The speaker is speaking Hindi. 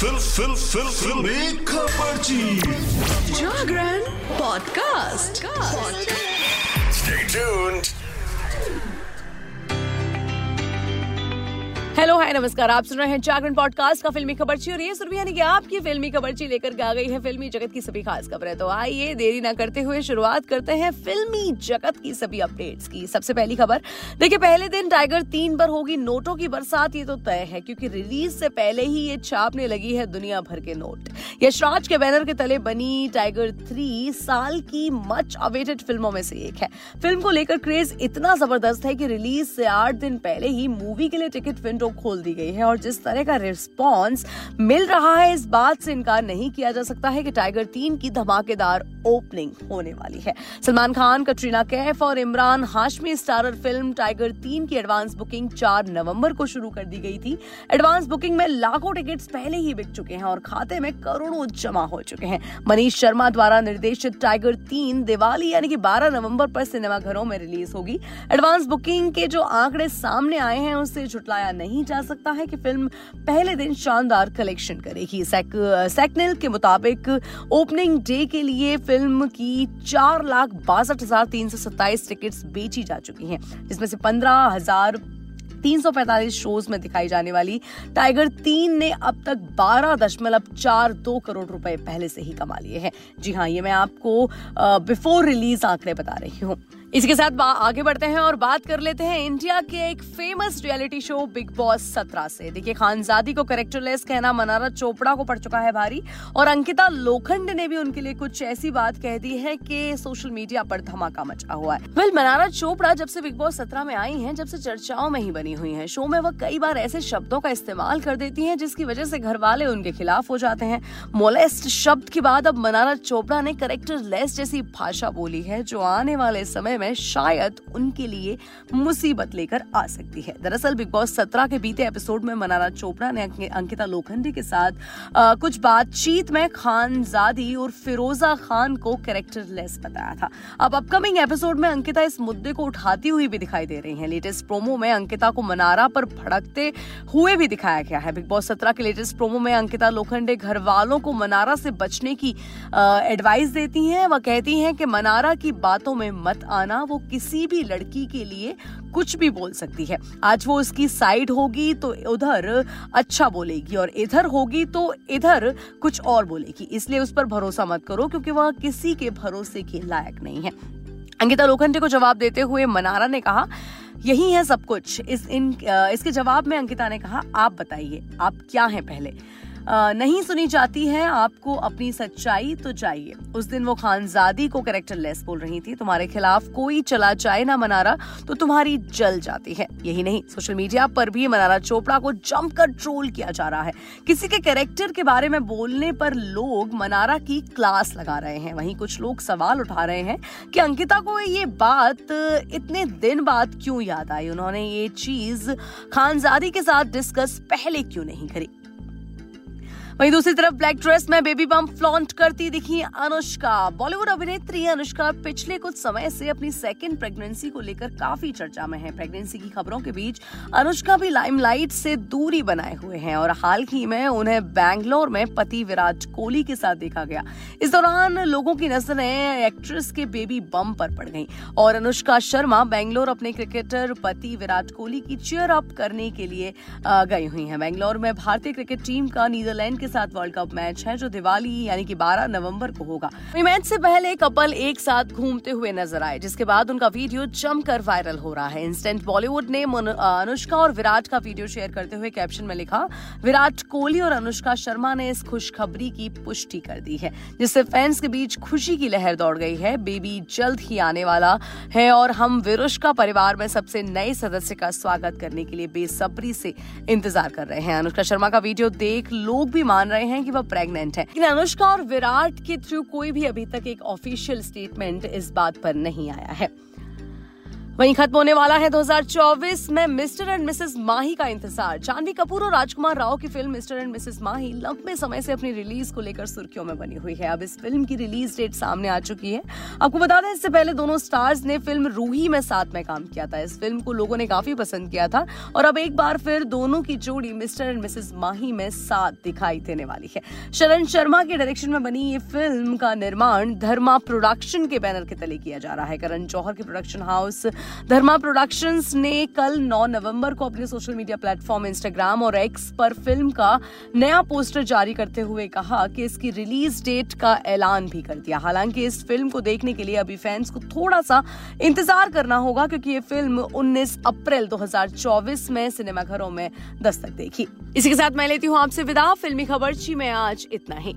फिल फिल फिल खबर जी Jagran podcast. Stay tuned. Hi, नमस्कार। आप सुन रहे हैं जागरण पॉडकास्ट का फिल्मी खबरची और ये सुरभिया ने आपकी फिल्मी खबरची लेकर गा गई है फिल्मी जगत की सभी खास खबरें। तो आइए, देरी ना करते हुए शुरुआत करते हैं फिल्मी जगत की सभी अपडेट्स की। सबसे पहली खबर, देखिए, पहले दिन टाइगर तीन पर होगी नोटों की बरसात, ये तो तय है, क्योंकि रिलीज़ से पहले ही ये छापने लगी है दुनिया भर के नोट। यशराज के बैनर के तले बनी टाइगर थ्री साल की मच अवेटेड फ़िल्मों में से एक है। फ़िल्म को लेकर क्रेज इतना ज़बरदस्त है कि रिलीज़ से आठ दिन पहले ही मूवी के लिए टिकट विंडो खोल दी गई है और जिस तरह का रिस्पॉन्स मिल रहा है, इस बात से इनकार नहीं किया जा सकता है कि टाइगर तीन की धमाकेदार ओपनिंग होने वाली है। सलमान खान, कटरीना कैफ और इमरान हाशमी स्टारर फ़िल्म टाइगर तीन की एडवांस बुकिंग चार नवंबर को शुरू कर दी गई थी। एडवांस बुकिंग में लाखों टिकट्स पहले ही बिक चुके हैं और खाते में करोड़ों जमा हो चुके हैं। मनीष शर्मा द्वारा निर्देशित टाइगर तीन दिवाली यानी कि 12 नवंबर पर सिनेमाघरों में रिलीज़ होगी। एडवांस बुकिंग के जो आंकड़े सामने आए हैं उससे झुटलाया नहीं जा सकता है कि फ़िल्म पहले दिन शानदार कलेक्शन करेगी। सेक, सेकनेल के मुताबिक ओपनिंग डे के लिए फ़िल्म की चार लाख बासठ हज़ार तीन सौ सत्ताईस टिकट बेची जा चुकी है जिसमें से पंद्रह हज़ार 345 शोज़ में दिखाई जाने वाली टाइगर तीन ने अब तक बारह दशमलव चार दो करोड़ रुपए पहले से ही कमा लिए हैं। जी हाँ ये मैं आपको बिफोर रिलीज़ आंकड़े बता रही हूँ। इसके साथ आगे बढ़ते हैं और बात कर लेते हैं इंडिया के एक famous reality show Bigg Boss सत्रह से। देखिए, खानजादी को करेक्टरलेस कहना मनारा चोपड़ा को पड़ चुका है भारी और अंकिता लोखंड ने भी उनके लिए कुछ ऐसी बात कह दी है कि सोशल मीडिया पर धमाका मचा हुआ है। वेल मनारा चोपड़ा जब से बिग बॉस सत्रह में आई है, जब से चर्चाओं में ही बनी हुई है। शो में वह कई बार ऐसे शब्दों का इस्तेमाल कर देती है, जिसकी वजह से घर वाले उनके खिलाफ हो जाते हैं। मोलेस्ट शब्द के बाद अब मनारा चोपड़ा ने करेक्टरलेस जैसी भाषा बोली है, जो आने वाले समय में शायद उनके लिए मुसीबत लेकर आ सकती है। दरअसल बिग बॉस सत्रह के बीते एपिसोड में मनारा चोपड़ा ने अंकिता लोखंडे के साथ आ, कुछ बातचीत में खानजादी और फिरोजा खान को कैरेक्टरलेस बताया था। अब अपकमिंग एपिसोड में अंकिता इस मुद्दे को उठाती हुई भी दिखाई दे रही है। लेटेस्ट प्रोमो में अंकिता को मनारा पर भड़कते हुए भी दिखाया गया है। बिग बॉस सत्रह के लेटेस्ट प्रोमो में अंकिता लोखंडे घर वालों को मनारा से बचने की एडवाइस देती हैं। वह कहती हैं कि मनारा की बातों में मत आना। वो किसी भी लड़की के लिए कुछ भी बोल सकती है। आज वो उसकी साइड होगी तो उधर अच्छा बोलेगी और इधर होगी तो इधर कुछ और बोलेगी। इसलिए उस पर भरोसा मत करो क्योंकि वह किसी के भरोसे के लायक नहीं है। अंकिता लोखंडे को जवाब देते हुए मनारा ने कहा, यही है सब कुछ। इस इन इसके जवाब में अंकिता ने कहा, आप बताइए, आप क्या हैं पहले? नहीं सुनी जाती है, आपको अपनी सच्चाई तो चाहिए। उस दिन वो खानजादी को करेक्टर लेस बोल रही थी, तुम्हारे खिलाफ कोई चला जाए ना मनारा तो तुम्हारी जल जाती है। यही नहीं, सोशल मीडिया पर भी मनारा चोपड़ा को जमकर ट्रोल किया जा रहा है। किसी के कैरेक्टर के बारे में बोलने पर लोग मनारा की क्लास लगा रहे हैं। वहीं कुछ लोग सवाल उठा रहे हैं कि अंकिता को ये बात, इतने दिन बाद क्यों याद आई? उन्होंने ये चीज़ खानजादी के साथ डिस्कस पहले क्यों नहीं करी? वहीं दूसरी तरफ़ ब्लैक ड्रेस में बेबी बम्प फ्लॉन्ट करती दिखी अनुष्का। बॉलीवुड अभिनेत्री अनुष्का पिछले कुछ समय से अपनी सेकेंड प्रेगनेंसी को लेकर काफ़ी चर्चा में है। प्रेगनेंसी की खबरों के बीच अनुष्का भी लाइमलाइट से दूरी बनाए हुए हैं और हाल ही में उन्हें बैंगलोर में पति विराट कोहली के साथ देखा गया। इस दौरान लोगों की नज़रें एक्ट्रेस के बेबी बम पर पड़ गई और अनुष्का शर्मा बेंगलोर अपने क्रिकेटर पति विराट कोहली की चेयर अप करने के लिए गई हुई है। बेंगलोर में भारतीय क्रिकेट टीम का नीदरलैंड के साथ वर्ल्ड कप मैच है, जो दिवाली, यानी कि 12 नवंबर को होगा। मैच से पहले कपल एक साथ घूमते हुए नज़र आए, जिसके बाद उनका वीडियो जमकर वायरल हो रहा है। इंस्टेंट बॉलीवुड ने अनुष्का और विराट का वीडियो शेयर करते हुए कैप्शन में लिखा, विराट कोहली और अनुष्का शर्मा ने इस खुशखबरी की पुष्टि कर दी है, जिससे फैंस के बीच खुशी की लहर दौड़ गई है। बेबी जल्द ही आने वाला है और हम विरुष्का परिवार में सबसे नए सदस्य का स्वागत करने के लिए बेसब्री से इंतज़ार कर रहे हैं। अनुष्का शर्मा का वीडियो देख लोग भी मान रहे हैं कि वह प्रेग्नेंट है। लेकिन अनुष्का और विराट के थ्रू कोई भी अभी तक एक ऑफिशियल स्टेटमेंट इस बात पर नहीं आया है। वहीं खत्म होने वाला है 2024 में मिस्टर एंड मिसेस माही का इंतज़ार। जानवी कपूर और राजकुमार राव की फ़िल्म मिस्टर एंड मिसेस माही लंबे समय से अपनी रिलीज़ को लेकर सुर्खियों में बनी हुई है। अब इस फ़िल्म की रिलीज़ डेट सामने आ चुकी है। आपको बता दें, इससे पहले दोनों स्टार्स ने फ़िल्म रूही में साथ में काम किया था। इस फ़िल्म को लोगों ने काफ़ी पसंद किया था और अब एक बार फिर दोनों की जोड़ी मिस्टर एंड मिसेस माही में साथ दिखाई देने वाली है। शरण शर्मा के डायरेक्शन में बनी ये फ़िल्म का निर्माण धर्मा प्रोडक्शन के बैनर के तले किया जा रहा है। करण जौहर के प्रोडक्शन हाउस धर्मा प्रोडक्शंस ने कल 9 नवंबर को अपने सोशल मीडिया प्लेटफॉर्म इंस्टाग्राम और एक्स पर फ़िल्म का नया पोस्टर जारी करते हुए कहा कि इसकी रिलीज़ डेट का ऐलान भी कर दिया। हालाँकि इस फ़िल्म को देखने के लिए अभी फैंस को थोड़ा सा इंतज़ार करना होगा क्योंकि ये फ़िल्म 19 अप्रैल 2024 में सिनेमाघरों में दस्तक देगी। इसी के साथ मैं लेती हूँ आपसे विदा। फिल्मी खबरची में आज इतना ही।